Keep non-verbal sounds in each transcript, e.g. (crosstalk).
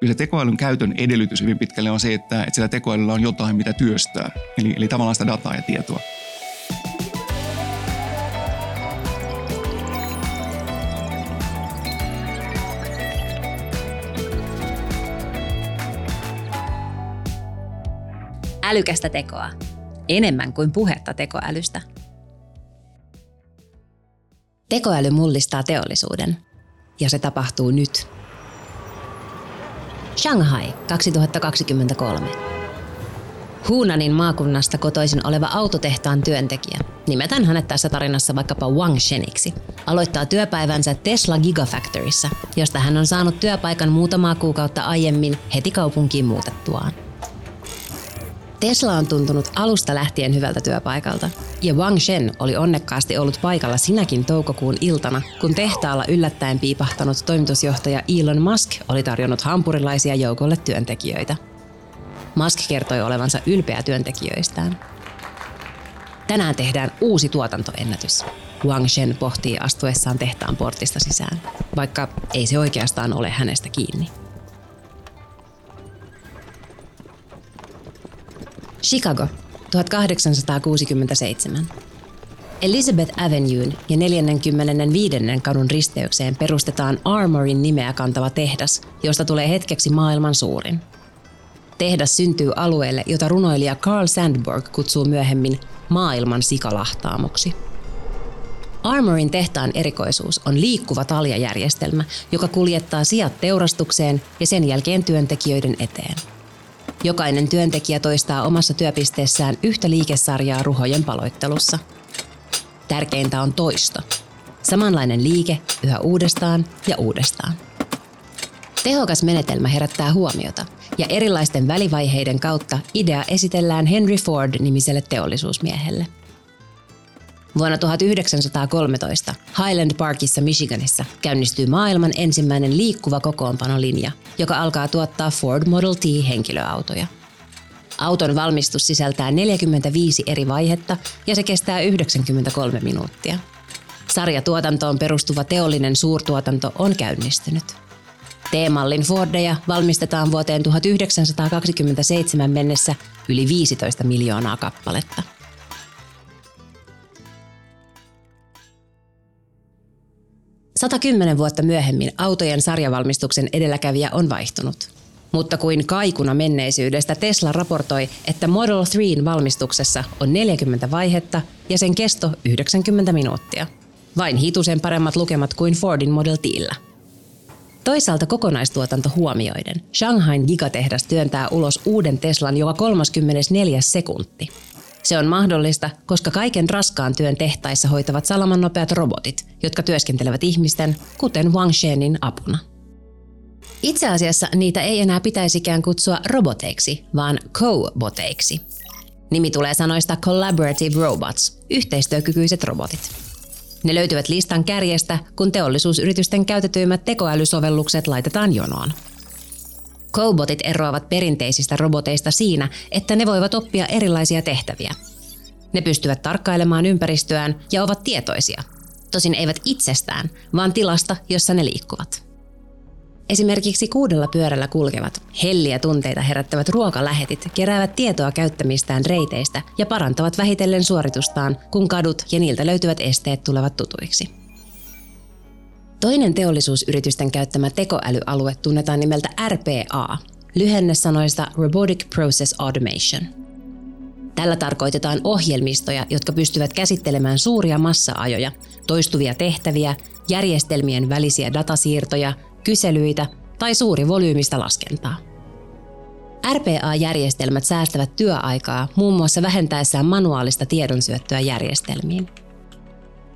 kyllä se tekoälyn käytön edellytys hyvin pitkälle on se, että, että sillä tekoälyllä on jotain, mitä työstää. Eli, eli tavallaan sitä dataa ja tietoa. Älykästä tekoa. Enemmän kuin puhetta tekoälystä. Tekoäly mullistaa teollisuuden. Ja se tapahtuu nyt. Shanghai 2023. Huunanin maakunnasta kotoisin oleva autotehtaan työntekijä, nimetään hänet tässä tarinassa vaikkapa Wang Sheniksi, aloittaa työpäivänsä Tesla Gigafactorissa, josta hän on saanut työpaikan muutamaa kuukautta aiemmin heti kaupunkiin muutettuaan. Tesla on tuntunut alusta lähtien hyvältä työpaikalta, ja Wang Shen oli onnekkaasti ollut paikalla sinäkin toukokuun iltana, kun tehtaalla yllättäen piipahtanut toimitusjohtaja Elon Musk oli tarjonnut hampurilaisia joukolle työntekijöitä. Musk kertoi olevansa ylpeä työntekijöistään. Tänään tehdään uusi tuotantoennätys. Wang Shen pohtii astuessaan tehtaan portista sisään, vaikka ei se oikeastaan ole hänestä kiinni. Chicago, 1867. Elizabeth Avenuen ja 45. kadun risteykseen perustetaan Armorin nimeä kantava tehdas, josta tulee hetkeksi maailman suurin. Tehdas syntyy alueelle, jota runoilija Carl Sandburg kutsuu myöhemmin maailman sikalahtaamoksi. Armorin tehtaan erikoisuus on liikkuva taljajärjestelmä, joka kuljettaa sijat teurastukseen ja sen jälkeen työntekijöiden eteen – Jokainen työntekijä toistaa omassa työpisteessään yhtä liikesarjaa ruhojen paloittelussa. Tärkeintä on toisto. Samanlainen liike yhä uudestaan ja uudestaan. Tehokas menetelmä herättää huomiota, ja erilaisten välivaiheiden kautta idea esitellään Henry Ford-nimiselle teollisuusmiehelle – Vuonna 1913 Highland Parkissa Michiganissa käynnistyy maailman ensimmäinen liikkuva kokoonpanolinja, joka alkaa tuottaa Ford Model T-henkilöautoja. Auton valmistus sisältää 45 eri vaihetta ja se kestää 93 minuuttia. Sarjatuotantoon perustuva teollinen suurtuotanto on käynnistynyt. T-mallin Fordeja valmistetaan vuoteen 1927 mennessä yli 15 miljoonaa kappaletta. 110 vuotta myöhemmin autojen sarjavalmistuksen edelläkävijä on vaihtunut. Mutta kuin kaikuna menneisyydestä Tesla raportoi, että Model 3 valmistuksessa on 40 vaihetta ja sen kesto 90 minuuttia. Vain hitusen paremmat lukemat kuin Fordin Model Tillä. Toisaalta kokonaistuotanto huomioiden, Shanghain gigatehdas työntää ulos uuden Teslan joka 34 sekunti. Se on mahdollista, koska kaiken raskaan työn tehtaissa hoitavat salamannopeat robotit, jotka työskentelevät ihmisten, kuten Wang Shenin apuna. Itse asiassa niitä ei enää pitäisikään kutsua roboteiksi, vaan co-boteiksi. Nimi tulee sanoista Collaborative Robots, yhteistyökykyiset robotit. Ne löytyvät listan kärjestä, kun teollisuusyritysten käytetyimmät tekoälysovellukset laitetaan jonoon. Cobotit eroavat perinteisistä roboteista siinä, että ne voivat oppia erilaisia tehtäviä. Ne pystyvät tarkkailemaan ympäristöään ja ovat tietoisia. Tosin eivät itsestään, vaan tilasta, jossa ne liikkuvat. Esimerkiksi kuudella pyörällä kulkevat, helliä tunteita herättävät ruokalähetit keräävät tietoa käyttämistään reiteistä ja parantavat vähitellen suoritustaan, kun kadut ja niiltä löytyvät esteet tulevat tutuiksi. Toinen teollisuusyritysten käyttämä tekoälyalue tunnetaan nimeltä RPA, lyhennesanoista Robotic Process Automation. Tällä tarkoitetaan ohjelmistoja, jotka pystyvät käsittelemään suuria massa-ajoja, toistuvia tehtäviä, järjestelmien välisiä datasiirtoja, kyselyitä tai suuri volyymista laskentaa. RPA-järjestelmät säästävät työaikaa muun muassa vähentäessään manuaalista tiedonsyöttöä järjestelmiin –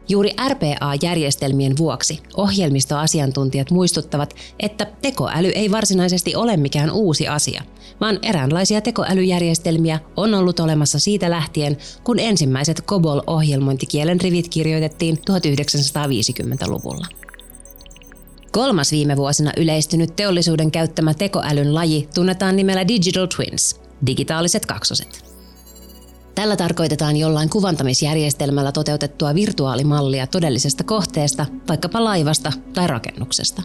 Juuri RPA-järjestelmien vuoksi ohjelmistoasiantuntijat muistuttavat, että tekoäly ei varsinaisesti ole mikään uusi asia, vaan eräänlaisia tekoälyjärjestelmiä on ollut olemassa siitä lähtien, kun ensimmäiset COBOL-ohjelmointikielen rivit kirjoitettiin 1950-luvulla. Kolmas viime vuosina yleistynyt teollisuuden käyttämä tekoälyn laji tunnetaan nimellä Digital Twins, digitaaliset kaksoset. Tällä tarkoitetaan jollain kuvantamisjärjestelmällä toteutettua virtuaalimallia todellisesta kohteesta, vaikkapa laivasta tai rakennuksesta.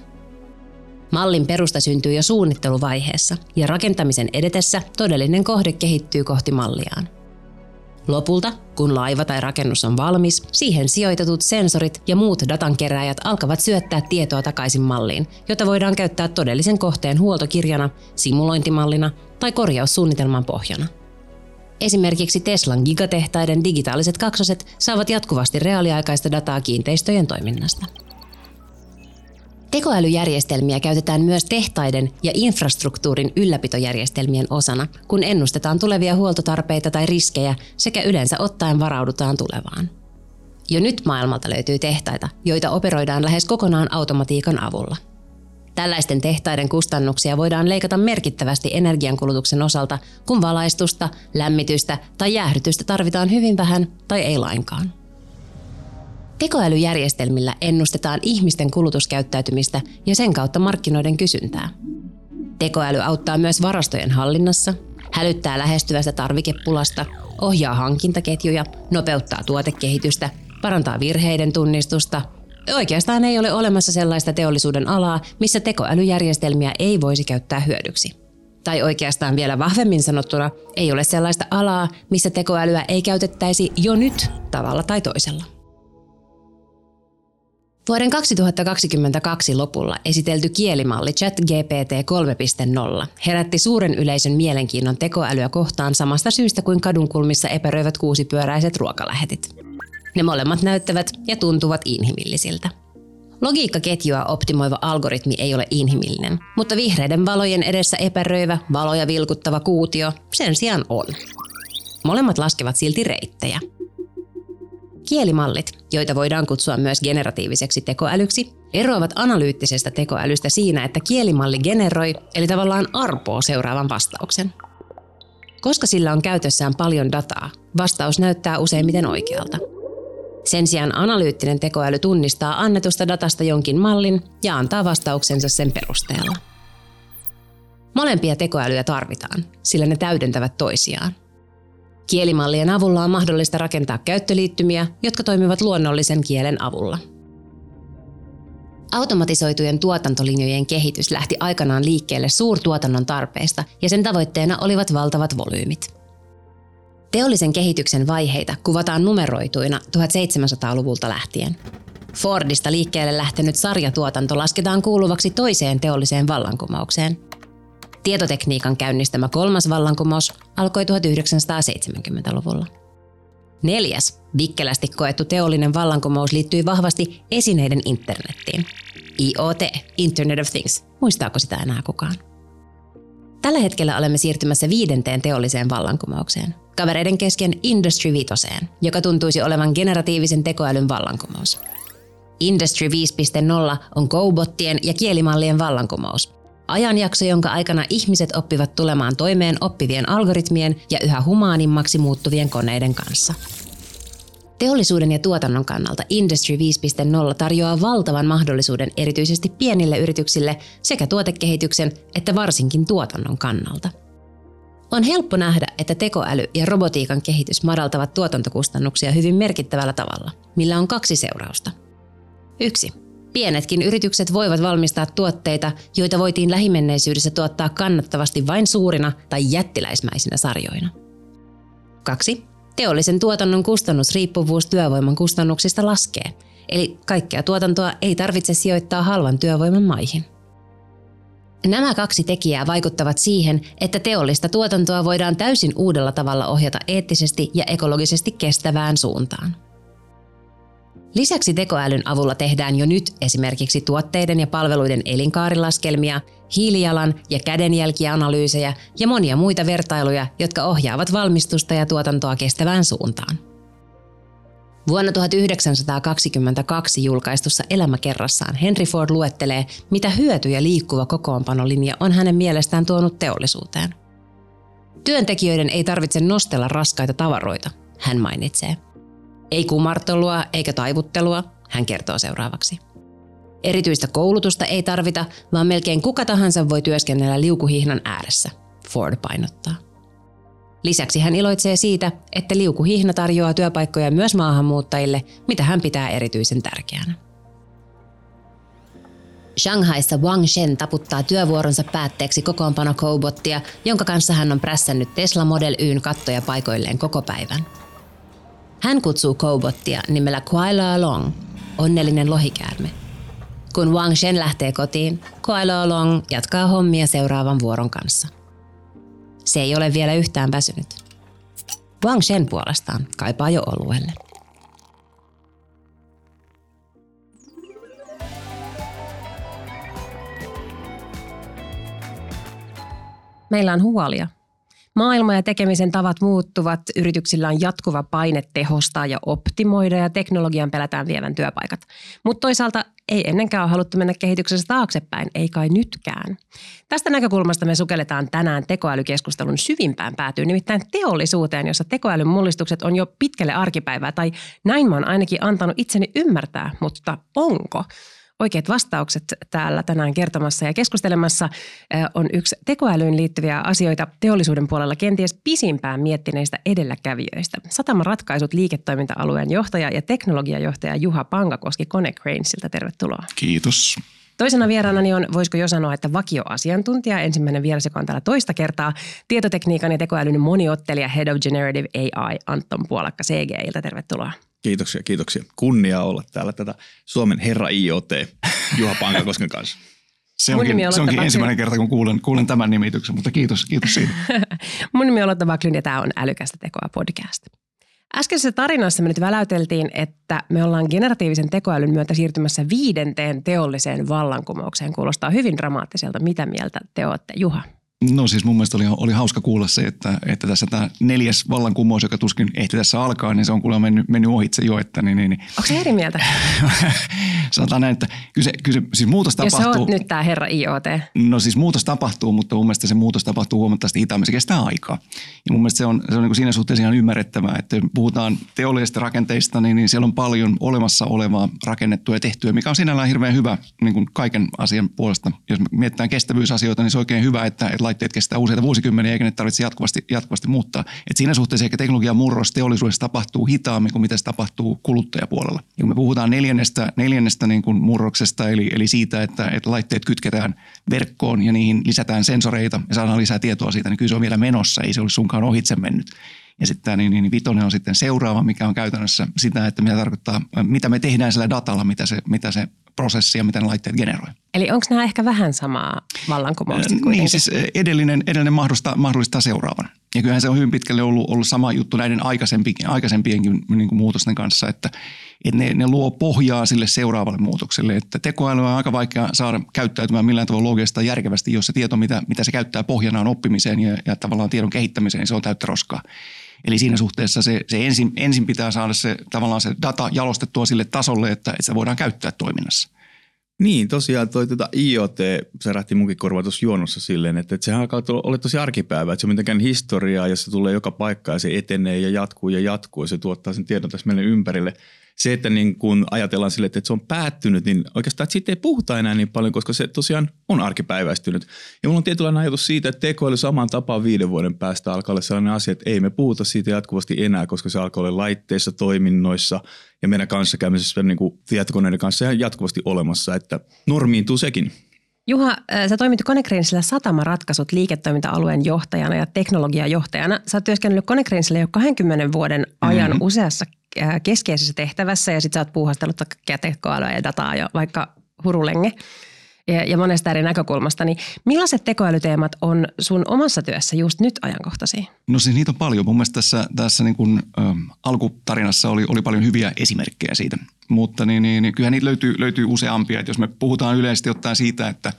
Mallin perusta syntyy jo suunnitteluvaiheessa ja rakentamisen edetessä todellinen kohde kehittyy kohti malliaan. Lopulta, kun laiva tai rakennus on valmis, siihen sijoitetut sensorit ja muut datankeräjät alkavat syöttää tietoa takaisin malliin, jota voidaan käyttää todellisen kohteen huoltokirjana, simulointimallina tai korjaussuunnitelman pohjana. Esimerkiksi Teslan gigatehtaiden digitaaliset kaksoset saavat jatkuvasti reaaliaikaista dataa kiinteistöjen toiminnasta. Tekoälyjärjestelmiä käytetään myös tehtaiden ja infrastruktuurin ylläpitojärjestelmien osana, kun ennustetaan tulevia huoltotarpeita tai riskejä sekä yleensä ottaen varaudutaan tulevaan. Jo nyt maailmalta löytyy tehtaita, joita operoidaan lähes kokonaan automatiikan avulla. Tällaisten tehtaiden kustannuksia voidaan leikata merkittävästi energiankulutuksen osalta, kun valaistusta, lämmitystä tai jäähdytystä tarvitaan hyvin vähän tai ei lainkaan. Tekoälyjärjestelmillä ennustetaan ihmisten kulutuskäyttäytymistä ja sen kautta markkinoiden kysyntää. Tekoäly auttaa myös varastojen hallinnassa, hälyttää lähestyvästä tarvikepulasta, ohjaa hankintaketjuja, nopeuttaa tuotekehitystä, parantaa virheiden tunnistusta. Oikeastaan ei ole olemassa sellaista teollisuuden alaa, missä tekoälyjärjestelmiä ei voisi käyttää hyödyksi. Tai oikeastaan vielä vahvemmin sanottuna, ei ole sellaista alaa, missä tekoälyä ei käytettäisi jo nyt tavalla tai toisella. Vuoden 2022 lopulla esitelty kielimalli ChatGPT 3.0 herätti suuren yleisön mielenkiinnon tekoälyä kohtaan samasta syystä kuin kadunkulmissa epäröivät kuusipyöräiset ruokalähetit. Ne molemmat näyttävät ja tuntuvat inhimillisiltä. Logiikkaketjua optimoiva algoritmi ei ole inhimillinen, mutta vihreiden valojen edessä epäröivä, valoja vilkuttava kuutio sen sijaan on. Molemmat laskevat silti reittejä – Kielimallit, joita voidaan kutsua myös generatiiviseksi tekoälyksi, eroavat analyyttisesta tekoälystä siinä, että kielimalli generoi, eli tavallaan arpoo seuraavan vastauksen. Koska sillä on käytössään paljon dataa, vastaus näyttää useimmiten oikealta. Sen sijaan analyyttinen tekoäly tunnistaa annetusta datasta jonkin mallin ja antaa vastauksensa sen perusteella. Molempia tekoälyjä tarvitaan, sillä ne täydentävät toisiaan. Kielimallien avulla on mahdollista rakentaa käyttöliittymiä, jotka toimivat luonnollisen kielen avulla. Automatisoitujen tuotantolinjojen kehitys lähti aikanaan liikkeelle suurtuotannon tarpeista ja sen tavoitteena olivat valtavat volyymit. Teollisen kehityksen vaiheita kuvataan numeroituina 1700-luvulta lähtien. Fordista liikkeelle lähtenyt sarjatuotanto lasketaan kuuluvaksi toiseen teolliseen vallankumoukseen – Tietotekniikan käynnistämä kolmas vallankumous alkoi 1970-luvulla. Neljäs, vikkelästi koettu teollinen vallankumous liittyi vahvasti esineiden internettiin. IoT, Internet of Things. Muistaako sitä enää kukaan? Tällä hetkellä olemme siirtymässä viidenteen teolliseen vallankumoukseen, kavereiden kesken Industry 5, joka tuntuisi olevan generatiivisen tekoälyn vallankumous. Industry 5.0 on kobottien ja kielimallien vallankumous, Ajanjakso, jonka aikana ihmiset oppivat tulemaan toimeen oppivien algoritmien ja yhä humaanimmaksi muuttuvien koneiden kanssa. Teollisuuden ja tuotannon kannalta Industry 5.0 tarjoaa valtavan mahdollisuuden erityisesti pienille yrityksille sekä tuotekehityksen että varsinkin tuotannon kannalta. On helppo nähdä, että tekoäly ja robotiikan kehitys madaltavat tuotantokustannuksia hyvin merkittävällä tavalla, millä on kaksi seurausta. Yksi. Pienetkin yritykset voivat valmistaa tuotteita, joita voitiin lähimenneisyydessä tuottaa kannattavasti vain suurina tai jättiläismäisinä sarjoina. 2. Teollisen tuotannon kustannusriippuvuus työvoiman kustannuksista laskee, eli kaikkea tuotantoa ei tarvitse sijoittaa halvan työvoiman maihin. Nämä kaksi tekijää vaikuttavat siihen, että teollista tuotantoa voidaan täysin uudella tavalla ohjata eettisesti ja ekologisesti kestävään suuntaan. Lisäksi tekoälyn avulla tehdään jo nyt esimerkiksi tuotteiden ja palveluiden elinkaarilaskelmia, hiilijalan ja kädenjälkianalyysejä ja monia muita vertailuja, jotka ohjaavat valmistusta ja tuotantoa kestävään suuntaan. Vuonna 1922 julkaistussa elämäkerrassaan Henry Ford luettelee, mitä hyötyjä liikkuva kokoonpanolinja on hänen mielestään tuonut teollisuuteen. Työntekijöiden ei tarvitse nostella raskaita tavaroita, hän mainitsee – ei kumartelua eikä taivuttelua, hän kertoo seuraavaksi. Erityistä koulutusta ei tarvita, vaan melkein kuka tahansa voi työskennellä liukuhihnan ääressä, Ford painottaa. Lisäksi hän iloitsee siitä, että liukuhihna tarjoaa työpaikkoja myös maahanmuuttajille, mitä hän pitää erityisen tärkeänä. Shanghaissa Wang Shen taputtaa työvuoronsa päätteeksi kokoonpano Cobottia, jonka kanssa hän on prässännyt Tesla Model Yn kattoja paikoilleen koko päivän. Hän kutsuu Cobottia nimellä Kuaila Long, onnellinen lohikäärme. Kun Wang Shen lähtee kotiin, Kuaila Long jatkaa hommia seuraavan vuoron kanssa. Se ei ole vielä yhtään väsynyt. Wang Shen puolestaan kaipaa jo oluelle. Meillä on huolia. Maailma ja tekemisen tavat muuttuvat, yrityksillä on jatkuva paine tehostaa ja optimoida ja teknologian pelätään vievän työpaikat. Mutta toisaalta ei ennenkään ole haluttu mennä kehityksessä taaksepäin, ei kai nytkään. Tästä näkökulmasta me sukelletaan tänään tekoälykeskustelun syvimpään päätyyn, nimittäin teollisuuteen, jossa tekoälyn mullistukset on jo pitkälle arkipäivää, tai näin mä oon ainakin antanut itseni ymmärtää, mutta onko? Oikeat vastaukset täällä tänään kertomassa ja keskustelemassa on yksi tekoälyyn liittyviä asioita teollisuuden puolella kenties pisimpään miettineistä edelläkävijöistä. Sataman ratkaisut liiketoiminta-alueen johtaja ja teknologiajohtaja Juha Pangakoski Cranesilta. Tervetuloa. Kiitos. Toisena vieraanani on, voisiko jo sanoa, että vakioasiantuntija, ensimmäinen vieras, joka on täällä toista kertaa, tietotekniikan ja tekoälyn moniottelija Head of Generative AI Anton Puolakka CGIltä. Tervetuloa. Kiitoksia, kiitoksia. Kunnia olla täällä tätä Suomen herra IoT Juha Pankakosken kanssa. Se onkin, se onkin ensimmäinen kerta, kun kuulen, kuulen tämän nimityksen, mutta kiitos, kiitos siitä. (laughs) Mun nimi on Lotta Baklin ja tämä on Älykästä tekoa podcast. Äskeisessä tarinassa me nyt väläyteltiin, että me ollaan generatiivisen tekoälyn myötä siirtymässä viidenteen teolliseen vallankumoukseen. Kuulostaa hyvin dramaattiselta. Mitä mieltä te olette, Juha? No siis mun mielestä oli, oli hauska kuulla se, että, että tässä tämä neljäs vallankumous, joka tuskin ehti tässä alkaa, niin se on kuulemma mennyt, mennyt ohitse jo. Että, niin, niin, niin. Onko se eri mieltä? (laughs) Sanotaan näin, että kyse, kyse, siis muutos Jos tapahtuu. Jos nyt tämä herra IoT. No siis muutos tapahtuu, mutta mun mielestä se muutos tapahtuu huomattavasti hitaammin. Se kestää aikaa. Ja mun mielestä se on, se on niin siinä suhteessa ihan ymmärrettävää, että puhutaan teollisista rakenteista, niin, niin siellä on paljon olemassa olevaa rakennettua ja tehtyä, mikä on sinällään hirveän hyvä niin kuin kaiken asian puolesta. Jos mietitään kestävyysasioita, niin se on oikein hyvä, että, että laitteet kestää useita vuosikymmeniä eikä ne tarvitse jatkuvasti, jatkuvasti muuttaa. Et siinä suhteessa ehkä teknologian murros teollisuudessa tapahtuu hitaammin kuin mitä se tapahtuu kuluttajapuolella. Ja kun me puhutaan neljännestä, neljännestä niin kuin murroksesta, eli, eli siitä, että, että laitteet kytketään verkkoon ja niihin lisätään sensoreita ja saadaan lisää tietoa siitä, niin kyllä se on vielä menossa, ei se olisi sunkaan ohitse mennyt. Ja sitten tämä niin, niin, vitonen on sitten seuraava, mikä on käytännössä sitä, että mitä tarkoittaa, mitä me tehdään sillä datalla, mitä se, mitä se prosessi ja miten laitteet generoi. Eli onko nämä ehkä vähän samaa vallankumousta Niin, siis edellinen, edellinen mahdollistaa, mahdollistaa seuraavan. Ja kyllähän se on hyvin pitkälle ollut, ollut sama juttu näiden aikaisempienkin, aikaisempienkin niin kuin muutosten kanssa, että, että ne, ne luo pohjaa sille seuraavalle muutokselle. Että tekoäly on aika vaikea saada käyttäytymään millään tavalla loogisesti tai järkevästi, jos se tieto, mitä, mitä se käyttää pohjana on oppimiseen ja, ja tavallaan tiedon kehittämiseen, niin se on täyttä roskaa. Eli siinä suhteessa se, se ensin, ensin pitää saada se tavallaan se data jalostettua sille tasolle, että, että se voidaan käyttää toiminnassa. Niin, tosiaan toi tuota IoT särähti munkin korva tuossa juonossa silleen, että, että sehän alkaa olla tosi arkipäivä, että se on mitenkään historiaa ja se tulee joka paikka ja se etenee ja jatkuu ja jatkuu ja se tuottaa sen tiedon tässä meille ympärille – se, että niin kun ajatellaan sille, että se on päättynyt, niin oikeastaan että siitä ei puhuta enää niin paljon, koska se tosiaan on arkipäiväistynyt. Ja mulla on tietynlainen ajatus siitä, että tekoäly saman tapaan viiden vuoden päästä alkaa olla sellainen asia, että ei me puhuta siitä jatkuvasti enää, koska se alkaa olla laitteissa, toiminnoissa ja meidän kanssakäymisessä niin kuin tietokoneiden kanssa ihan jatkuvasti olemassa, että normiintuu sekin. Juha, sä toimit Konecrainsillä satamaratkaisut liiketoiminta-alueen johtajana ja teknologiajohtajana. Sä oot työskennellyt Konecrainsilla jo 20 vuoden ajan mm-hmm. useassa Äh, keskeisessä tehtävässä ja sitten sä oot puuhastellut tekoälyä ja dataa jo vaikka hurulenge ja, ja monesta eri näkökulmasta, niin millaiset tekoälyteemat on sun omassa työssä just nyt ajankohtaisia? No siis niitä on paljon. Mun mielestä tässä, tässä niin kuin, ä, alkutarinassa oli, oli paljon hyviä esimerkkejä siitä, mutta niin, niin, niin kyllähän niitä löytyy, löytyy useampia. Et jos me puhutaan yleisesti ottaen siitä, että,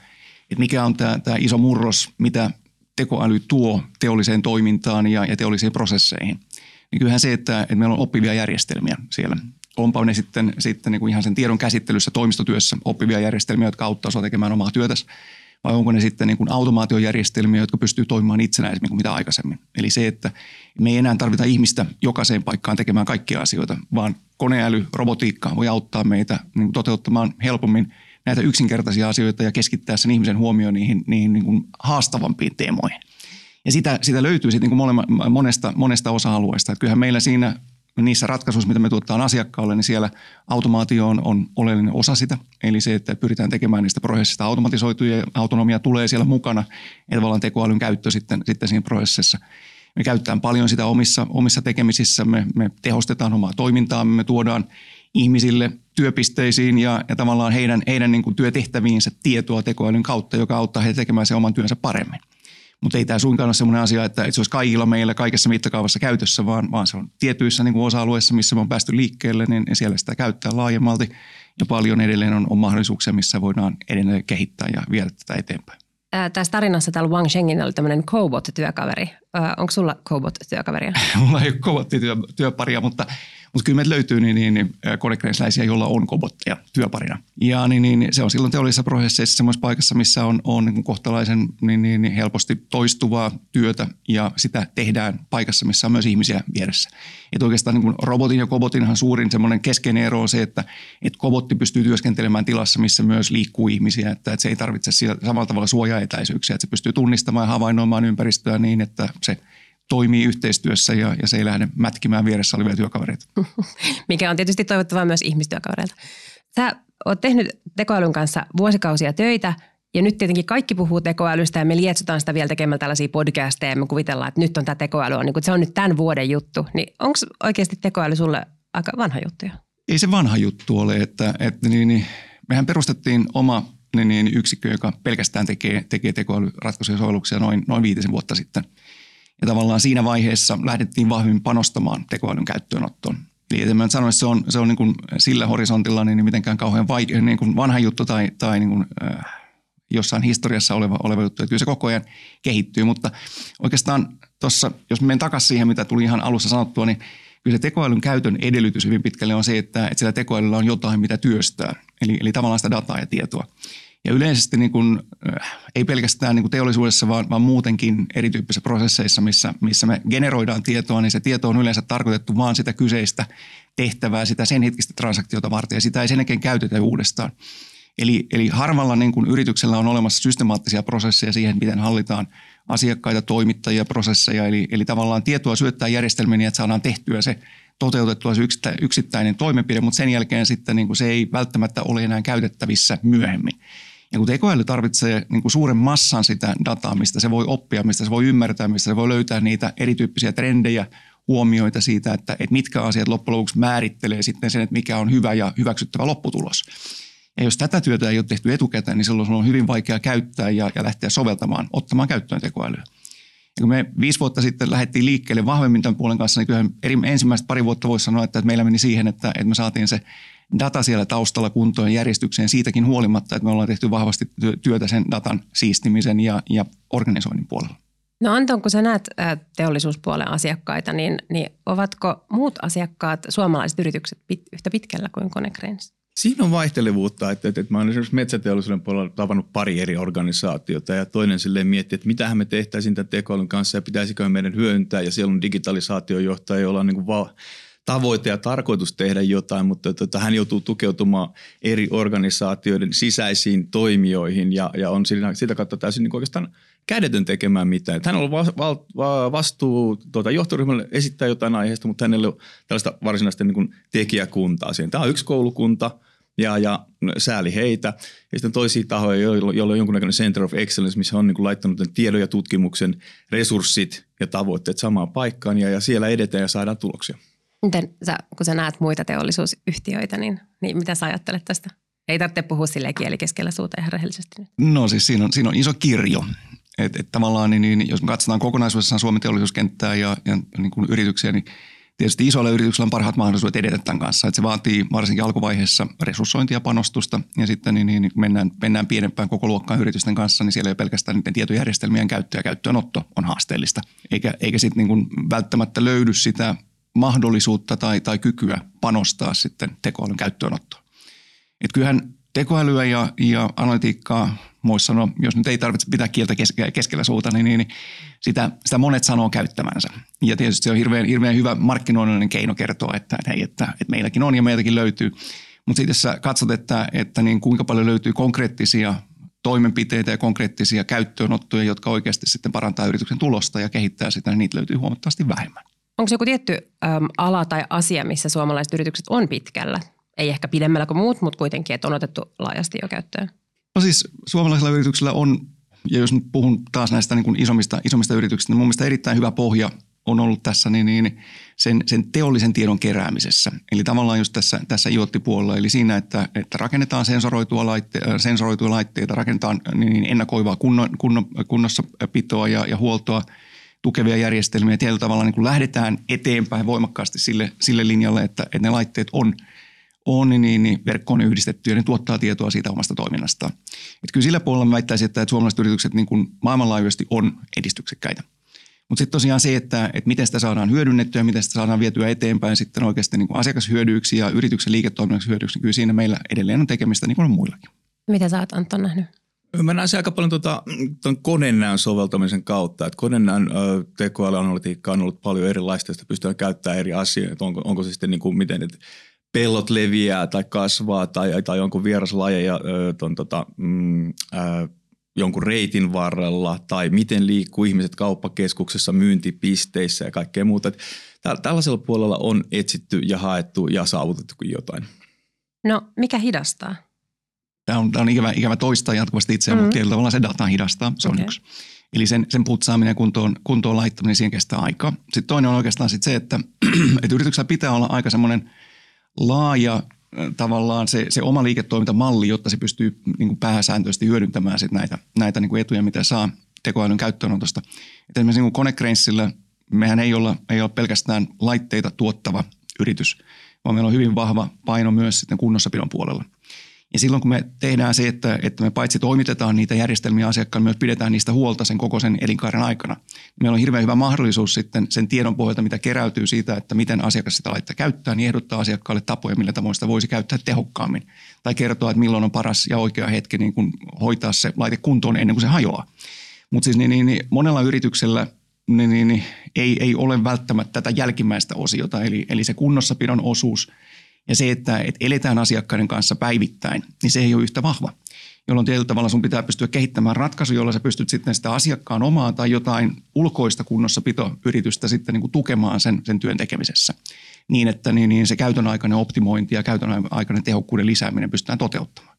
että mikä on tämä, tämä iso murros, mitä tekoäly tuo teolliseen toimintaan ja, ja teollisiin prosesseihin – niin kyllähän se, että, että meillä on oppivia järjestelmiä siellä. Onpa ne sitten, sitten niin kuin ihan sen tiedon käsittelyssä toimistotyössä oppivia järjestelmiä, jotka auttaa sinua tekemään omaa työtäsi, vai onko ne sitten niin kuin automaatiojärjestelmiä, jotka pystyy toimimaan itsenäisemmin kuin mitä aikaisemmin. Eli se, että me ei enää tarvita ihmistä jokaiseen paikkaan tekemään kaikkia asioita, vaan koneäly, robotiikka voi auttaa meitä niin kuin toteuttamaan helpommin näitä yksinkertaisia asioita ja keskittää sen ihmisen huomioon niihin, niihin niin kuin haastavampiin teemoihin. Ja sitä, sitä löytyy sitten niin kuin monesta, monesta osa-alueesta. Että kyllähän meillä siinä niissä ratkaisuissa, mitä me tuottaa asiakkaalle, niin siellä automaatio on, on oleellinen osa sitä. Eli se, että pyritään tekemään niistä prosessista automatisoituja ja autonomia tulee siellä mukana, että tavallaan tekoälyn käyttö sitten, sitten siinä prosessissa. Me käytetään paljon sitä omissa, omissa tekemisissämme, me tehostetaan omaa toimintaa, me tuodaan ihmisille työpisteisiin ja, ja tavallaan heidän, heidän niin kuin työtehtäviinsä tietoa tekoälyn kautta, joka auttaa heitä tekemään sen oman työnsä paremmin. Mutta ei tämä suinkaan ole sellainen asia, että, se olisi kaikilla meillä kaikessa mittakaavassa käytössä, vaan, vaan se on tietyissä niin kuin osa-alueissa, missä me on päästy liikkeelle, niin siellä sitä käyttää laajemmalti ja paljon edelleen on, on mahdollisuuksia, missä voidaan edelleen kehittää ja viedä tätä eteenpäin. Tässä tarinassa täällä Wang Shengin oli tämmöinen cobot-työkaveri. Onko sulla cobot-työkaveria? (laughs) Mulla ei ole cobot-työparia, mutta mutta kyllä meiltä löytyy niin, niin, niin konekreisläisiä, joilla on kobotteja työparina. Ja niin, niin, se on silloin teollisissa prosesseissa semmoisessa paikassa, missä on, on niin kohtalaisen niin, niin, niin helposti toistuvaa työtä ja sitä tehdään paikassa, missä on myös ihmisiä vieressä. Et oikeastaan niin robotin ja kobotinhan suurin semmoinen keskeinen ero on se, että et kobotti pystyy työskentelemään tilassa, missä myös liikkuu ihmisiä, että, että se ei tarvitse samalla tavalla suojaetäisyyksiä, että se pystyy tunnistamaan ja havainnoimaan ympäristöä niin, että se – toimii yhteistyössä ja, ja se ei lähde mätkimään vieressä olevia työkavereita. (laughs) Mikä on tietysti toivottavaa myös ihmistyökavereilta. Sä oot tehnyt tekoälyn kanssa vuosikausia töitä ja nyt tietenkin kaikki puhuu tekoälystä ja me lietsotaan sitä vielä tekemällä tällaisia podcasteja ja me kuvitellaan, että nyt on tämä tekoäly, on, niin se on nyt tämän vuoden juttu. Niin onko oikeasti tekoäly sulle aika vanha juttu jo? Ei se vanha juttu ole, että, että niin, niin, mehän perustettiin oma niin, niin, yksikkö, joka pelkästään tekee, tekee tekoälyratkaisuja ja sovelluksia noin, noin viitisen vuotta sitten – ja tavallaan siinä vaiheessa lähdettiin vahvemmin panostamaan tekoälyn käyttöönottoon. Eli mä sano, että se on, se on niin kuin sillä horisontilla niin mitenkään kauhean vaike, niin kuin vanha juttu tai, tai niin kuin, äh, jossain historiassa oleva, oleva juttu. Että kyllä se koko ajan kehittyy, mutta oikeastaan tuossa, jos menen takaisin siihen, mitä tuli ihan alussa sanottua, niin kyllä se tekoälyn käytön edellytys hyvin pitkälle on se, että, että sillä tekoälyllä on jotain, mitä työstää. Eli, eli tavallaan sitä dataa ja tietoa. Ja yleisesti niin kuin, äh, ei pelkästään niin kuin teollisuudessa, vaan, vaan muutenkin erityyppisissä prosesseissa, missä, missä me generoidaan tietoa, niin se tieto on yleensä tarkoitettu vaan sitä kyseistä tehtävää, sitä sen hetkistä transaktiota varten, ja sitä ei sen jälkeen käytetä uudestaan. Eli, eli harvalla niin kuin yrityksellä on olemassa systemaattisia prosesseja siihen, miten hallitaan asiakkaita, toimittajia, prosesseja. Eli, eli tavallaan tietoa syöttää järjestelmiin niin, että saadaan tehtyä se toteutettua se yksittäinen toimenpide, mutta sen jälkeen sitten niin kuin se ei välttämättä ole enää käytettävissä myöhemmin. Ja kun tekoäly tarvitsee niin kuin suuren massan sitä dataa, mistä se voi oppia, mistä se voi ymmärtää, mistä se voi löytää niitä erityyppisiä trendejä, huomioita siitä, että, että mitkä asiat loppujen lopuksi määrittelee sitten sen, että mikä on hyvä ja hyväksyttävä lopputulos. Ja jos tätä työtä ei ole tehty etukäteen, niin silloin on hyvin vaikea käyttää ja, ja lähteä soveltamaan, ottamaan käyttöön tekoälyä. Ja kun me viisi vuotta sitten lähdettiin liikkeelle vahvemmin tämän puolen kanssa, niin kyllähän eri, ensimmäiset pari vuotta voisi sanoa, että meillä meni siihen, että, että me saatiin se data siellä taustalla kuntoon järjestykseen siitäkin huolimatta, että me ollaan tehty vahvasti työtä sen datan siistimisen ja, ja organisoinnin puolella. No Anton, kun sä näet teollisuuspuolen asiakkaita, niin, niin ovatko muut asiakkaat, suomalaiset yritykset pit, yhtä pitkällä kuin Konecranes? Siinä on vaihtelevuutta, että, että, että mä olen esimerkiksi metsäteollisuuden puolella tavannut pari eri organisaatiota ja toinen silleen miettii, että mitähän me tehtäisiin tämän tekoälyn kanssa ja pitäisikö meidän hyödyntää ja siellä on digitalisaatiojohtaja, jolla on niin kuin va- tavoite ja tarkoitus tehdä jotain, mutta tota, hän joutuu tukeutumaan eri organisaatioiden sisäisiin toimijoihin ja, ja on siinä, sitä kautta täysin niin oikeastaan kädetön tekemään mitään. Hän on va, va, va, vastuu tuota, johtoryhmälle esittää jotain aiheesta, mutta hänellä on tällaista varsinaista niin kuin tekijäkuntaa siihen. Tämä on yksi koulukunta ja, ja sääli heitä. Ja sitten toisia tahoja, joilla on jonkunnäköinen Center of Excellence, missä on niin kuin laittanut tiedon ja tutkimuksen resurssit ja tavoitteet samaan paikkaan ja, ja siellä edetään ja saadaan tuloksia. Miten sä, kun sä näet muita teollisuusyhtiöitä, niin, niin mitä sä ajattelet tästä? Ei tarvitse puhua sille kieli keskellä suuta ihan rehellisesti. No siis siinä on, siinä on iso kirjo. Et, et tavallaan niin, niin, jos me katsotaan kokonaisuudessaan Suomen teollisuuskenttää ja, ja niin kuin yrityksiä, niin tietysti isoilla yrityksillä on parhaat mahdollisuudet edetä tämän kanssa. Et se vaatii varsinkin alkuvaiheessa resurssointia, panostusta ja sitten niin, niin, niin mennään, mennään pienempään koko luokkaan yritysten kanssa, niin siellä ei pelkästään niiden tietojärjestelmien käyttö ja käyttöönotto on haasteellista. Eikä, eikä sitten niin välttämättä löydy sitä mahdollisuutta tai, tai kykyä panostaa sitten tekoälyn käyttöönottoon. Et kyllähän tekoälyä ja, ja analytiikkaa, voisi sanoa, jos nyt ei tarvitse pitää kieltä keskellä suuta, niin, niin sitä, sitä monet sanoo käyttämänsä. Ja tietysti se on hirveän, hirveän hyvä markkinoinnillinen keino kertoa, että, että, hei, että, että meilläkin on ja meiltäkin löytyy. Mutta sitten jos katsot, että, että niin kuinka paljon löytyy konkreettisia toimenpiteitä ja konkreettisia käyttöönottoja, jotka oikeasti sitten parantaa yrityksen tulosta ja kehittää sitä, niin niitä löytyy huomattavasti vähemmän. Onko joku tietty äm, ala tai asia, missä suomalaiset yritykset on pitkällä? Ei ehkä pidemmällä kuin muut, mutta kuitenkin, että on otettu laajasti jo käyttöön. No siis suomalaisilla yrityksillä on, ja jos nyt puhun taas näistä niin kuin isommista, isommista yrityksistä, niin mun mielestä erittäin hyvä pohja on ollut tässä niin, niin sen, sen teollisen tiedon keräämisessä. Eli tavallaan just tässä, tässä IoT-puolella, eli siinä, että, että rakennetaan sensoroitua, laitte, sensoroituja laitteita, rakennetaan niin, niin ennakoivaa kunno, kunno, kunnossapitoa ja, ja huoltoa tukevia järjestelmiä. Tietyllä tavalla niin kuin lähdetään eteenpäin voimakkaasti sille, sille linjalle, että, että ne laitteet on – on, niin, niin, niin verkkoon yhdistetty ja ne tuottaa tietoa siitä omasta toiminnastaan. Et kyllä sillä puolella väittäisin, että, että suomalaiset yritykset niin kuin maailmanlaajuisesti on edistyksekkäitä. Mutta sitten tosiaan se, että, että miten sitä saadaan hyödynnettyä ja miten sitä saadaan vietyä eteenpäin sitten oikeasti niin kuin asiakashyödyiksi ja yrityksen liiketoiminnaksi hyödyksi, niin kyllä siinä meillä edelleen on tekemistä niin kuin on muillakin. Mitä sä oot Anton nähnyt? Mä näen se aika paljon tuota, konenäön soveltamisen kautta. Että konenäön tekoälyanalytiikka on ollut paljon erilaista, sitä pystytään käyttämään eri asioita. Onko, onko se sitten niin kuin miten, että pellot leviää tai kasvaa tai, tai jonkun vieraslajeja ton, tota, mm, äh, jonkun reitin varrella tai miten liikkuu ihmiset kauppakeskuksessa, myyntipisteissä ja kaikkea muuta. Et tällaisella puolella on etsitty ja haettu ja saavutettu jotain. No, mikä hidastaa? Tämä on, tämä on ikävä, ikävä toistaa jatkuvasti itseään, mm-hmm. mutta tietyllä tavalla se data hidastaa. Se okay. on yksi. Eli sen, sen putsaaminen ja kuntoon, kuntoon laittaminen, siihen kestää aikaa. Sitten toinen on oikeastaan sit se, että, (clears throat) että yrityksellä pitää olla aika semmoinen – laaja tavallaan se, se oma liiketoimintamalli, jotta se pystyy niin kuin pääsääntöisesti hyödyntämään sit näitä, näitä niin kuin etuja, mitä saa tekoälyn käyttöönotosta. Et esimerkiksi niin Konecrainsillä mehän ei olla, ei olla pelkästään laitteita tuottava yritys, vaan meillä on hyvin vahva paino myös sitten kunnossapidon puolella. Ja silloin kun me tehdään se, että, että me paitsi toimitetaan niitä järjestelmiä asiakkaan, myös pidetään niistä huolta sen koko sen elinkaaren aikana. Meillä on hirveän hyvä mahdollisuus sitten sen tiedon pohjalta, mitä keräytyy siitä, että miten asiakas sitä laittaa käyttää, niin ehdottaa asiakkaalle tapoja, millä tavoin sitä voisi käyttää tehokkaammin. Tai kertoa, että milloin on paras ja oikea hetki niin kuin hoitaa se laite kuntoon ennen kuin se hajoaa. Mutta siis niin, niin, niin, monella yrityksellä niin, niin, niin, ei, ei ole välttämättä tätä jälkimmäistä osiota, eli, eli se kunnossapidon osuus – ja se, että, että eletään asiakkaiden kanssa päivittäin, niin se ei ole yhtä vahva. Jolloin tietyllä tavalla sun pitää pystyä kehittämään ratkaisu, jolla sä pystyt sitten sitä asiakkaan omaa tai jotain ulkoista kunnossapitoyritystä sitten niin kuin tukemaan sen, sen työn tekemisessä. Niin, että niin, niin se käytön aikainen optimointi ja käytön aikainen tehokkuuden lisääminen pystytään toteuttamaan.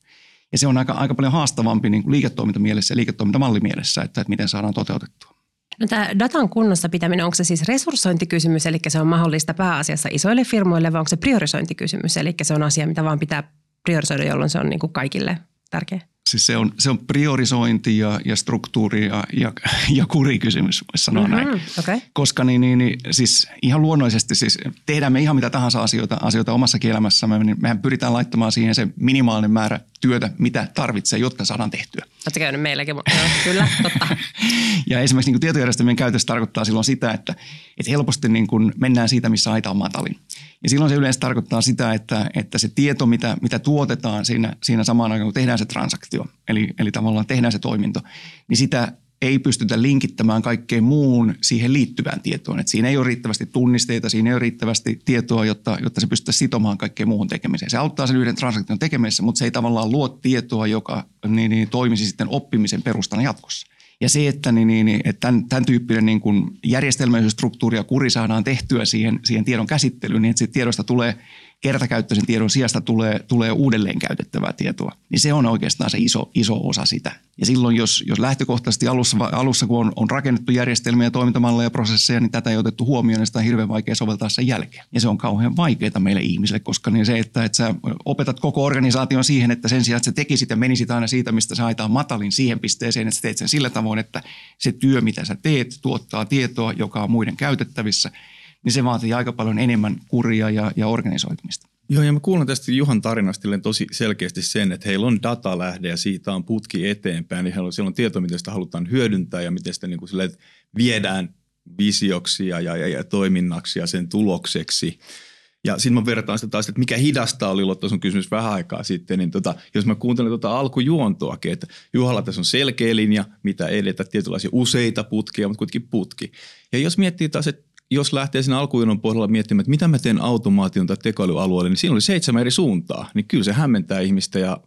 Ja se on aika, aika paljon haastavampi niin kuin liiketoimintamielessä ja liiketoimintamallimielessä, että, että miten saadaan toteutettua. No tämä datan kunnossa pitäminen, onko se siis resurssointikysymys, eli se on mahdollista pääasiassa isoille firmoille, vai onko se priorisointikysymys, eli se on asia, mitä vaan pitää priorisoida, jolloin se on niin kuin kaikille tärkeä? Siis se on, se on priorisointi ja, ja struktuuri ja, ja, ja kurikysymys, voisi sanoa mm-hmm, näin. Okay. Koska niin, niin, niin, siis ihan luonnollisesti siis tehdään me ihan mitä tahansa asioita, asioita omassa elämässämme, niin mehän pyritään laittamaan siihen se minimaalinen määrä työtä, mitä tarvitsee, jotta saadaan tehtyä. Oletko käynyt meilläkin? Joo, kyllä, totta. (laughs) ja esimerkiksi niin tietojärjestelmien käytössä tarkoittaa silloin sitä, että, että helposti niin kuin mennään siitä, missä aita on matalin. Ja silloin se yleensä tarkoittaa sitä, että, että se tieto, mitä, mitä tuotetaan siinä, siinä samaan aikaan, kun tehdään se transaktio, eli, eli tavallaan tehdään se toiminto, niin sitä ei pystytä linkittämään kaikkeen muun siihen liittyvään tietoon. Et siinä ei ole riittävästi tunnisteita, siinä ei ole riittävästi tietoa, jotta, jotta se pystytään sitomaan kaikkeen muuhun tekemiseen. Se auttaa sen yhden transaktion tekemisessä, mutta se ei tavallaan luo tietoa, joka niin, niin, toimisi sitten oppimisen perustana jatkossa. Ja se, että, niin, niin, niin että tämän, tämän tyyppinen niin kuin järjestelmällisyysstruktuuri ja kuri saadaan tehtyä siihen, siihen tiedon käsittelyyn, niin että siitä tiedosta tulee kertakäyttöisen tiedon sijasta tulee, tulee uudelleen käytettävää tietoa, niin se on oikeastaan se iso, iso osa sitä. Ja silloin, jos, jos lähtökohtaisesti alussa, alussa kun on, on rakennettu järjestelmiä, toimintamalleja ja prosesseja, niin tätä ei otettu huomioon, niin sitä on hirveän vaikea soveltaa sen jälkeen. Ja se on kauhean vaikeaa meille ihmisille, koska niin se, että, että sä opetat koko organisaation siihen, että sen sijaan, että sä tekisit ja menisit aina siitä, mistä sä aitaan matalin siihen pisteeseen, että sä teet sen sillä tavoin, että se työ, mitä sä teet, tuottaa tietoa, joka on muiden käytettävissä – niin se vaatii aika paljon enemmän kuria ja, ja organisoitumista. Joo, ja mä kuulen tästä Juhan tarinasta tosi selkeästi sen, että heillä on datalähde ja siitä on putki eteenpäin. Niin heillä on, siellä on tieto, miten sitä halutaan hyödyntää ja miten sitä niin kuin sille, viedään visioksi ja, ja, ja, toiminnaksi ja sen tulokseksi. Ja sitten mä vertaan sitä taas, että mikä hidastaa oli Lotta sun kysymys vähän aikaa sitten, niin tota, jos mä kuuntelen tota alkujuontoakin, että Juhalla tässä on selkeä linja, mitä edetä, tietynlaisia useita putkia, mutta kuitenkin putki. Ja jos miettii taas, että jos lähtee sen alkujunon pohjalla miettimään, että mitä mä teen automaation tai tekoälyalueelle, niin siinä oli seitsemän eri suuntaa. Niin kyllä se hämmentää ihmistä ja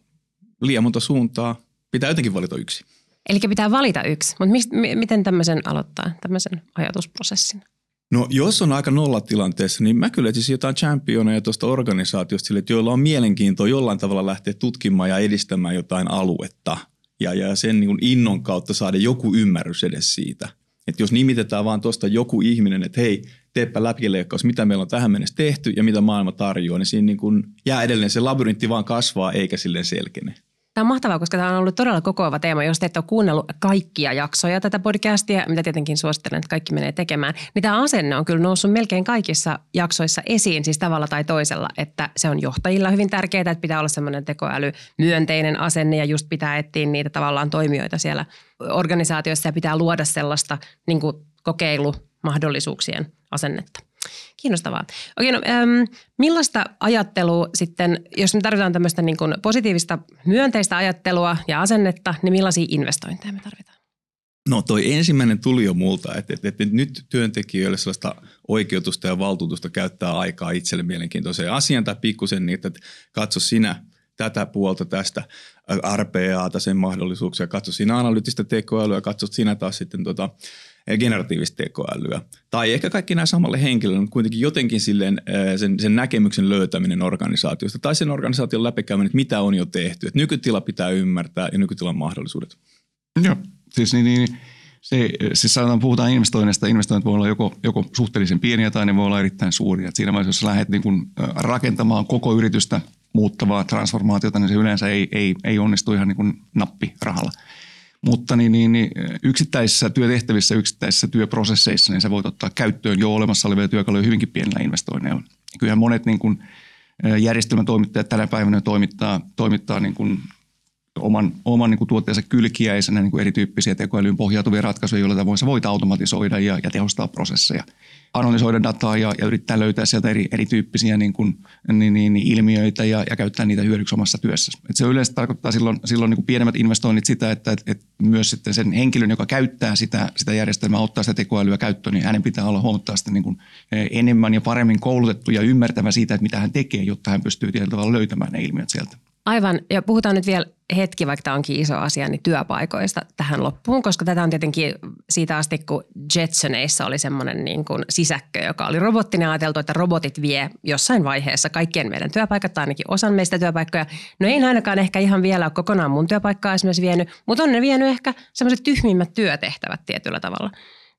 liian monta suuntaa. Pitää jotenkin valita yksi. Eli pitää valita yksi, mutta mist, m- miten tämmöisen aloittaa, tämmöisen ajatusprosessin? No jos on aika nollatilanteessa, niin mä kyllä etsisin jotain championeja tuosta organisaatiosta sille, että joilla on mielenkiintoa jollain tavalla lähteä tutkimaan ja edistämään jotain aluetta ja, ja sen niin kuin innon kautta saada joku ymmärrys edes siitä. Että jos nimitetään vaan tuosta joku ihminen, että hei, teepä läpileikkaus, mitä meillä on tähän mennessä tehty ja mitä maailma tarjoaa, niin siinä niin kuin jää edelleen se labyrintti vaan kasvaa eikä silleen selkene. Tämä on mahtavaa, koska tämä on ollut todella kokoava teema. Jos te ette ole kuunnellut kaikkia jaksoja tätä podcastia, mitä tietenkin suosittelen, että kaikki menee tekemään, niin tämä asenne on kyllä noussut melkein kaikissa jaksoissa esiin, siis tavalla tai toisella, että se on johtajilla hyvin tärkeää, että pitää olla semmoinen tekoäly myönteinen asenne ja just pitää etsiä niitä tavallaan toimijoita siellä organisaatioissa ja pitää luoda sellaista niin kokeilumahdollisuuksien asennetta. Kiinnostavaa. Okei, no, äm, millaista ajattelua sitten, jos me tarvitaan tämmöistä niin kuin positiivista myönteistä ajattelua ja asennetta, niin millaisia investointeja me tarvitaan? No toi ensimmäinen tuli jo multa, että, että, että nyt työntekijöille sellaista oikeutusta ja valtuutusta käyttää aikaa itselle mielenkiintoiseen asiaan tai pikkusen niin, että katso sinä tätä puolta tästä RPAta, sen mahdollisuuksia, katso sinä analyyttistä tekoälyä, katso sinä taas sitten tota, generatiivista tekoälyä. Tai ehkä kaikki nämä samalle henkilölle, mutta kuitenkin jotenkin silleen sen, sen näkemyksen löytäminen organisaatiosta tai sen organisaation läpikäyminen, että mitä on jo tehty. Että nykytila pitää ymmärtää ja nykytilan mahdollisuudet. Joo, siis niin, niin se, siis sanotaan, puhutaan investoinnista, investoinnit voi olla joko, joko suhteellisen pieniä tai ne voi olla erittäin suuria. Et siinä vaiheessa, jos lähdet niin kun rakentamaan koko yritystä muuttavaa transformaatiota, niin se yleensä ei, ei, ei onnistu ihan niin kuin nappirahalla. Mutta niin, niin, niin yksittäisissä työtehtävissä, yksittäisissä työprosesseissa, niin sä voit ottaa käyttöön jo olemassa olevia työkaluja hyvinkin pienellä investoinneilla. Kyllähän monet niin kuin, järjestelmätoimittajat tänä päivänä toimittaa, toimittaa niin kuin oman, oman niin kuin tuotteensa kylkiäisenä niin erityyppisiä tekoälyyn pohjautuvia ratkaisuja, joilla tavoin voit automatisoida ja, ja tehostaa prosesseja – analysoida dataa ja, ja yrittää löytää sieltä eri, erityyppisiä niin kuin, niin, niin, niin ilmiöitä ja, ja käyttää niitä hyödyksi omassa työssä. Et se yleensä tarkoittaa silloin, silloin niin pienemmät investoinnit sitä, että et, et myös sitten sen henkilön, joka käyttää sitä, sitä järjestelmää, ottaa sitä tekoälyä käyttöön, niin hänen pitää olla huomattavasti niin kuin eh, enemmän ja paremmin koulutettu ja ymmärtävä siitä, että mitä hän tekee, jotta hän pystyy tietyllä tavalla löytämään ne ilmiöt sieltä. Aivan, ja puhutaan nyt vielä hetki, vaikka tämä onkin iso asia, niin työpaikoista tähän loppuun, koska tätä on tietenkin siitä asti, kun Jetsoneissa oli semmoinen niin kuin sisäkkö, joka oli robottinen ajateltu, että robotit vie jossain vaiheessa kaikkien meidän työpaikat tai ainakin osan meistä työpaikkoja. No ei ainakaan ehkä ihan vielä ole kokonaan mun työpaikkaa esimerkiksi vienyt, mutta on ne vienyt ehkä semmoiset tyhmimmät työtehtävät tietyllä tavalla.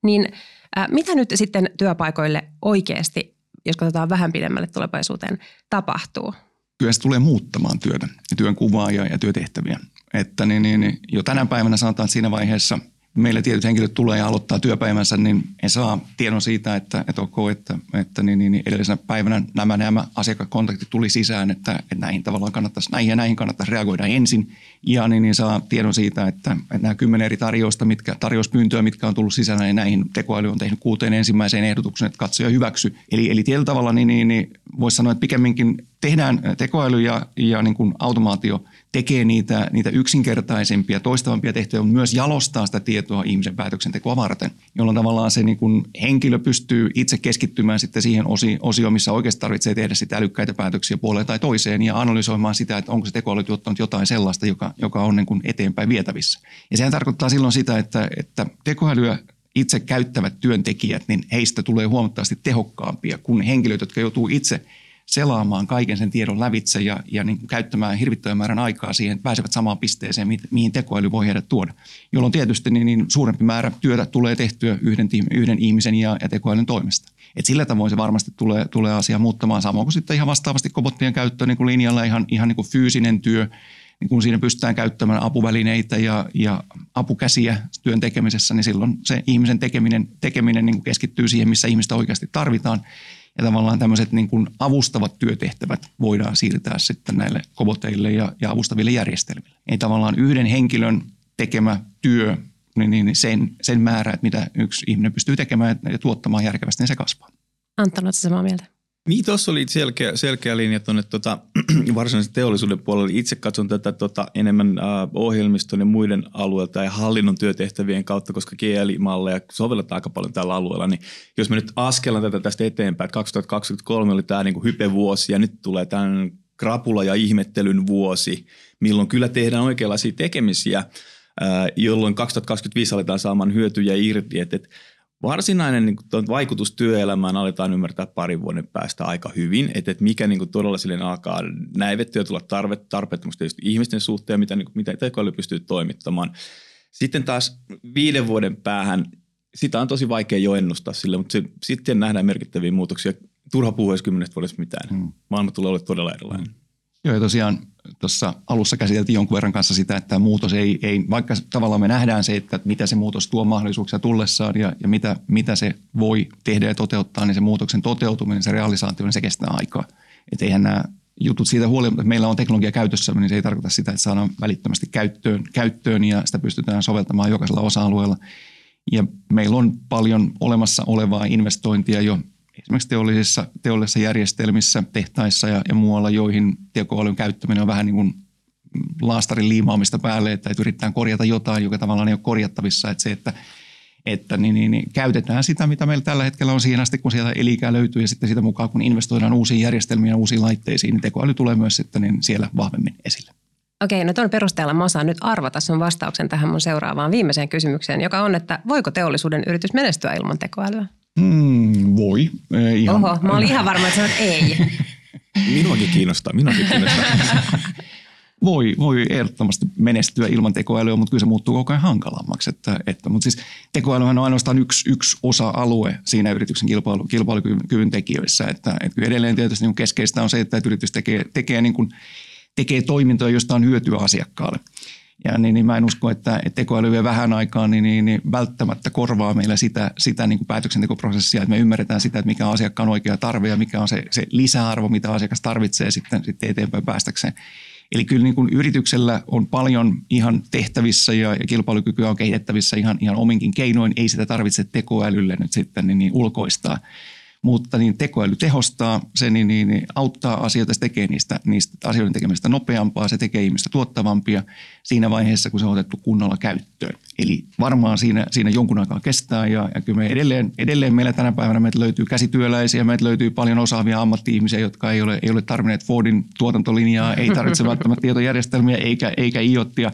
Niin äh, mitä nyt sitten työpaikoille oikeasti, jos katsotaan vähän pidemmälle tulevaisuuteen, tapahtuu? Kyllä se tulee muuttamaan työtä ja työn kuvaa ja, ja työtehtäviä. Että niin, niin, jo tänä päivänä sanotaan, että siinä vaiheessa – meillä tietyt henkilöt tulee ja aloittaa työpäivänsä, niin he saa tiedon siitä, että, että ok, että, että niin, niin, niin edellisenä päivänä nämä, nämä asiakaskontaktit tuli sisään, että, että näihin tavallaan kannattaisi, näihin ja näihin kannattaisi reagoida ensin. Ja niin, niin saa tiedon siitä, että, että nämä kymmenen eri tarjousta, mitkä, tarjouspyyntöä, mitkä on tullut sisään, niin näihin tekoäly on tehnyt kuuteen ensimmäiseen ehdotuksen, että katsoja hyväksy. Eli, eli tietyllä tavalla niin, niin, niin voisi sanoa, että pikemminkin tehdään tekoäly ja, ja niin kuin automaatio – tekee niitä, niitä yksinkertaisempia, toistavampia tehtäviä, mutta myös jalostaa sitä tietoa ihmisen päätöksentekoa varten, jolloin tavallaan se niin kuin henkilö pystyy itse keskittymään sitten siihen osioon, missä oikeasti tarvitsee tehdä sitä älykkäitä päätöksiä puoleen tai toiseen ja analysoimaan sitä, että onko se tekoäly tuottanut jotain sellaista, joka, joka on niin kuin eteenpäin vietävissä. Ja sehän tarkoittaa silloin sitä, että, että tekoälyä itse käyttävät työntekijät, niin heistä tulee huomattavasti tehokkaampia kuin henkilöt, jotka joutuu itse selaamaan kaiken sen tiedon lävitse ja, ja niin käyttämään hirvittävän määrän aikaa siihen, että pääsevät samaan pisteeseen, mihin tekoäly voi heidät tuoda. Jolloin tietysti niin, niin suurempi määrä työtä tulee tehtyä yhden, yhden ihmisen ja, ja tekoälyn toimesta. Et sillä tavoin se varmasti tulee, tulee asia muuttamaan, samoin kuin sitten ihan vastaavasti kobottien käyttö niin kuin linjalla ihan, ihan niin kuin fyysinen työ, niin kun siinä pystytään käyttämään apuvälineitä ja, ja apukäsiä työn tekemisessä, niin silloin se ihmisen tekeminen, tekeminen niin keskittyy siihen, missä ihmistä oikeasti tarvitaan. Ja tavallaan tämmöiset niin kuin avustavat työtehtävät voidaan siirtää sitten näille koboteille ja, ja avustaville järjestelmille. Ei tavallaan yhden henkilön tekemä työ, niin, niin sen, sen määrä, että mitä yksi ihminen pystyy tekemään ja tuottamaan järkevästi, niin se kasvaa. Anton, oletko samaa mieltä? Niin, tuossa oli selkeä, selkeä linja tuonne tota, (clears throat) varsinaisen teollisuuden puolelle. Itse katson tätä tota, enemmän äh, ohjelmiston ja muiden alueelta ja hallinnon työtehtävien kautta, koska GL-malleja sovelletaan aika paljon tällä alueella. Niin jos me nyt askellaan tätä tästä eteenpäin, että 2023 oli tämä niin hypevuosi ja nyt tulee tämän krapula ja ihmettelyn vuosi, milloin kyllä tehdään oikeanlaisia tekemisiä, äh, jolloin 2025 aletaan saamaan hyötyjä irti. Että, että Varsinainen niin kuin, vaikutus työelämään aletaan ymmärtää parin vuoden päästä aika hyvin, että, että mikä niin kuin, todella silleen alkaa näivettyä tulla tarve, tarpeettomasti ihmisten suhteen, mitä, niin kuin, mitä tekoäly pystyy toimittamaan. Sitten taas viiden vuoden päähän, sitä on tosi vaikea jo ennustaa sille, mutta se, sitten nähdään merkittäviä muutoksia. Turha puhua edes kymmenestä vuodesta mitään. Hmm. Maailma tulee olemaan todella erilainen. Hmm. Joo, ja tosiaan tuossa alussa käsiteltiin jonkun verran kanssa sitä, että muutos ei, ei, vaikka tavallaan me nähdään se, että mitä se muutos tuo mahdollisuuksia tullessaan ja, ja mitä, mitä se voi tehdä ja toteuttaa, niin se muutoksen toteutuminen, se realisaatio, niin se kestää aikaa. Että eihän nämä jutut siitä huolimatta, että meillä on teknologia käytössä, niin se ei tarkoita sitä, että saadaan välittömästi käyttöön, käyttöön ja sitä pystytään soveltamaan jokaisella osa-alueella. Ja meillä on paljon olemassa olevaa investointia jo esimerkiksi teollisissa, teollisissa järjestelmissä, tehtaissa ja, ja muualla, joihin tekoälyn käyttäminen on vähän niin kuin laastarin liimaamista päälle, että, yritetään korjata jotain, joka tavallaan ei ole korjattavissa. Että se, että, että niin, niin, niin, käytetään sitä, mitä meillä tällä hetkellä on siihen asti, kun sieltä elikää löytyy ja sitten sitä mukaan, kun investoidaan uusiin järjestelmiin ja uusiin laitteisiin, niin tekoäly tulee myös sitten niin siellä vahvemmin esille. Okei, no tuon perusteella mä osaan nyt arvata sun vastauksen tähän mun seuraavaan viimeiseen kysymykseen, joka on, että voiko teollisuuden yritys menestyä ilman tekoälyä? Mm, voi. Ihan. Oho, mä olin ihan varma, että sanoit ei. (laughs) Minuakin kiinnostaa, minuakin kiinnostaa. (laughs) voi, voi ehdottomasti menestyä ilman tekoälyä, mutta kyllä se muuttuu koko ajan hankalammaksi. Että, että, mutta siis tekoälyhän on ainoastaan yksi, yksi osa-alue siinä yrityksen kilpailu, kilpailukyvyn tekijöissä. Että, että edelleen tietysti niin keskeistä on se, että yritys tekee, tekee, niin kuin, tekee toimintoja, joista on hyötyä asiakkaalle. Ja niin, niin mä en usko, että, tekoäly vielä vähän aikaa niin, niin, niin välttämättä korvaa meillä sitä, sitä niin kuin päätöksentekoprosessia, että me ymmärretään sitä, että mikä on asiakkaan oikea tarve ja mikä on se, se lisäarvo, mitä asiakas tarvitsee sitten, sitten eteenpäin päästäkseen. Eli kyllä niin kuin yrityksellä on paljon ihan tehtävissä ja, ja kilpailukykyä on kehitettävissä ihan, ihan ominkin keinoin. Ei sitä tarvitse tekoälylle nyt sitten niin, niin ulkoistaa mutta niin tekoäly tehostaa, se niin, niin, niin auttaa asioita, se tekee niistä, niistä asioiden tekemistä nopeampaa, se tekee ihmistä tuottavampia siinä vaiheessa, kun se on otettu kunnolla käyttöön. Eli varmaan siinä, siinä jonkun aikaa kestää ja, ja kyllä me edelleen, edelleen meillä tänä päivänä meiltä löytyy käsityöläisiä, meiltä löytyy paljon osaavia ammatti-ihmisiä, jotka ei ole, ei ole tarvinneet Fordin tuotantolinjaa, ei tarvitse (laughs) välttämättä tietojärjestelmiä eikä, eikä iottia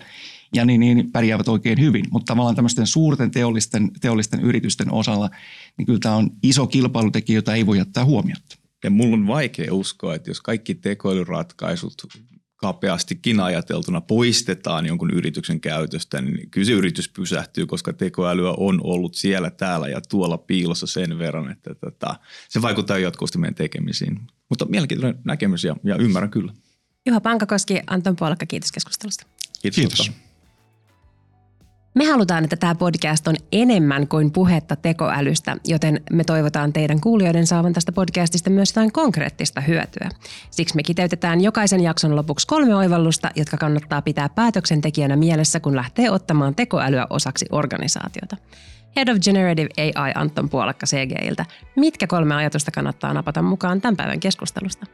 ja niin, niin pärjäävät oikein hyvin. Mutta tavallaan tämmöisten suurten teollisten, teollisten yritysten osalla, niin kyllä tämä on iso kilpailutekijä, jota ei voi jättää huomiota. Ja mulla on vaikea uskoa, että jos kaikki tekoälyratkaisut kapeastikin ajateltuna poistetaan jonkun yrityksen käytöstä, niin kyllä se yritys pysähtyy, koska tekoälyä on ollut siellä, täällä ja tuolla piilossa sen verran, että tota, se vaikuttaa jatkuvasti meidän tekemisiin. Mutta mielenkiintoinen näkemys ja, ja ymmärrän kyllä. Juha Pankakoski, Anton Puolakka, kiitos keskustelusta. Kiitos. kiitos. Me halutaan, että tämä podcast on enemmän kuin puhetta tekoälystä, joten me toivotaan teidän kuulijoiden saavan tästä podcastista myös jotain konkreettista hyötyä. Siksi me kiteytetään jokaisen jakson lopuksi kolme oivallusta, jotka kannattaa pitää päätöksentekijänä mielessä, kun lähtee ottamaan tekoälyä osaksi organisaatiota. Head of Generative AI Anton Puolakka CGiltä. Mitkä kolme ajatusta kannattaa napata mukaan tämän päivän keskustelusta?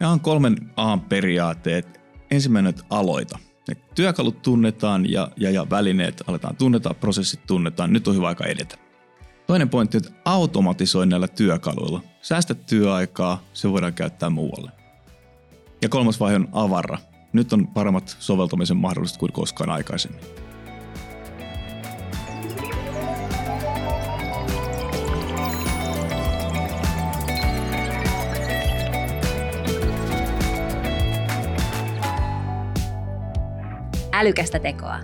Ja on kolmen A-periaatteet. Ensimmäinen, että aloita – ne työkalut tunnetaan ja, ja, ja välineet aletaan tunnetaan, prosessit tunnetaan. Nyt on hyvä aika edetä. Toinen pointti on, että automatisoi näillä työkaluilla. Säästä työaikaa, se voidaan käyttää muualle. Ja kolmas vaihe on avarra. Nyt on paremmat soveltamisen mahdollisuudet kuin koskaan aikaisemmin. Älykästä tekoa.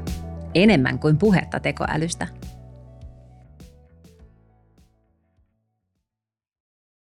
Enemmän kuin puhetta tekoälystä.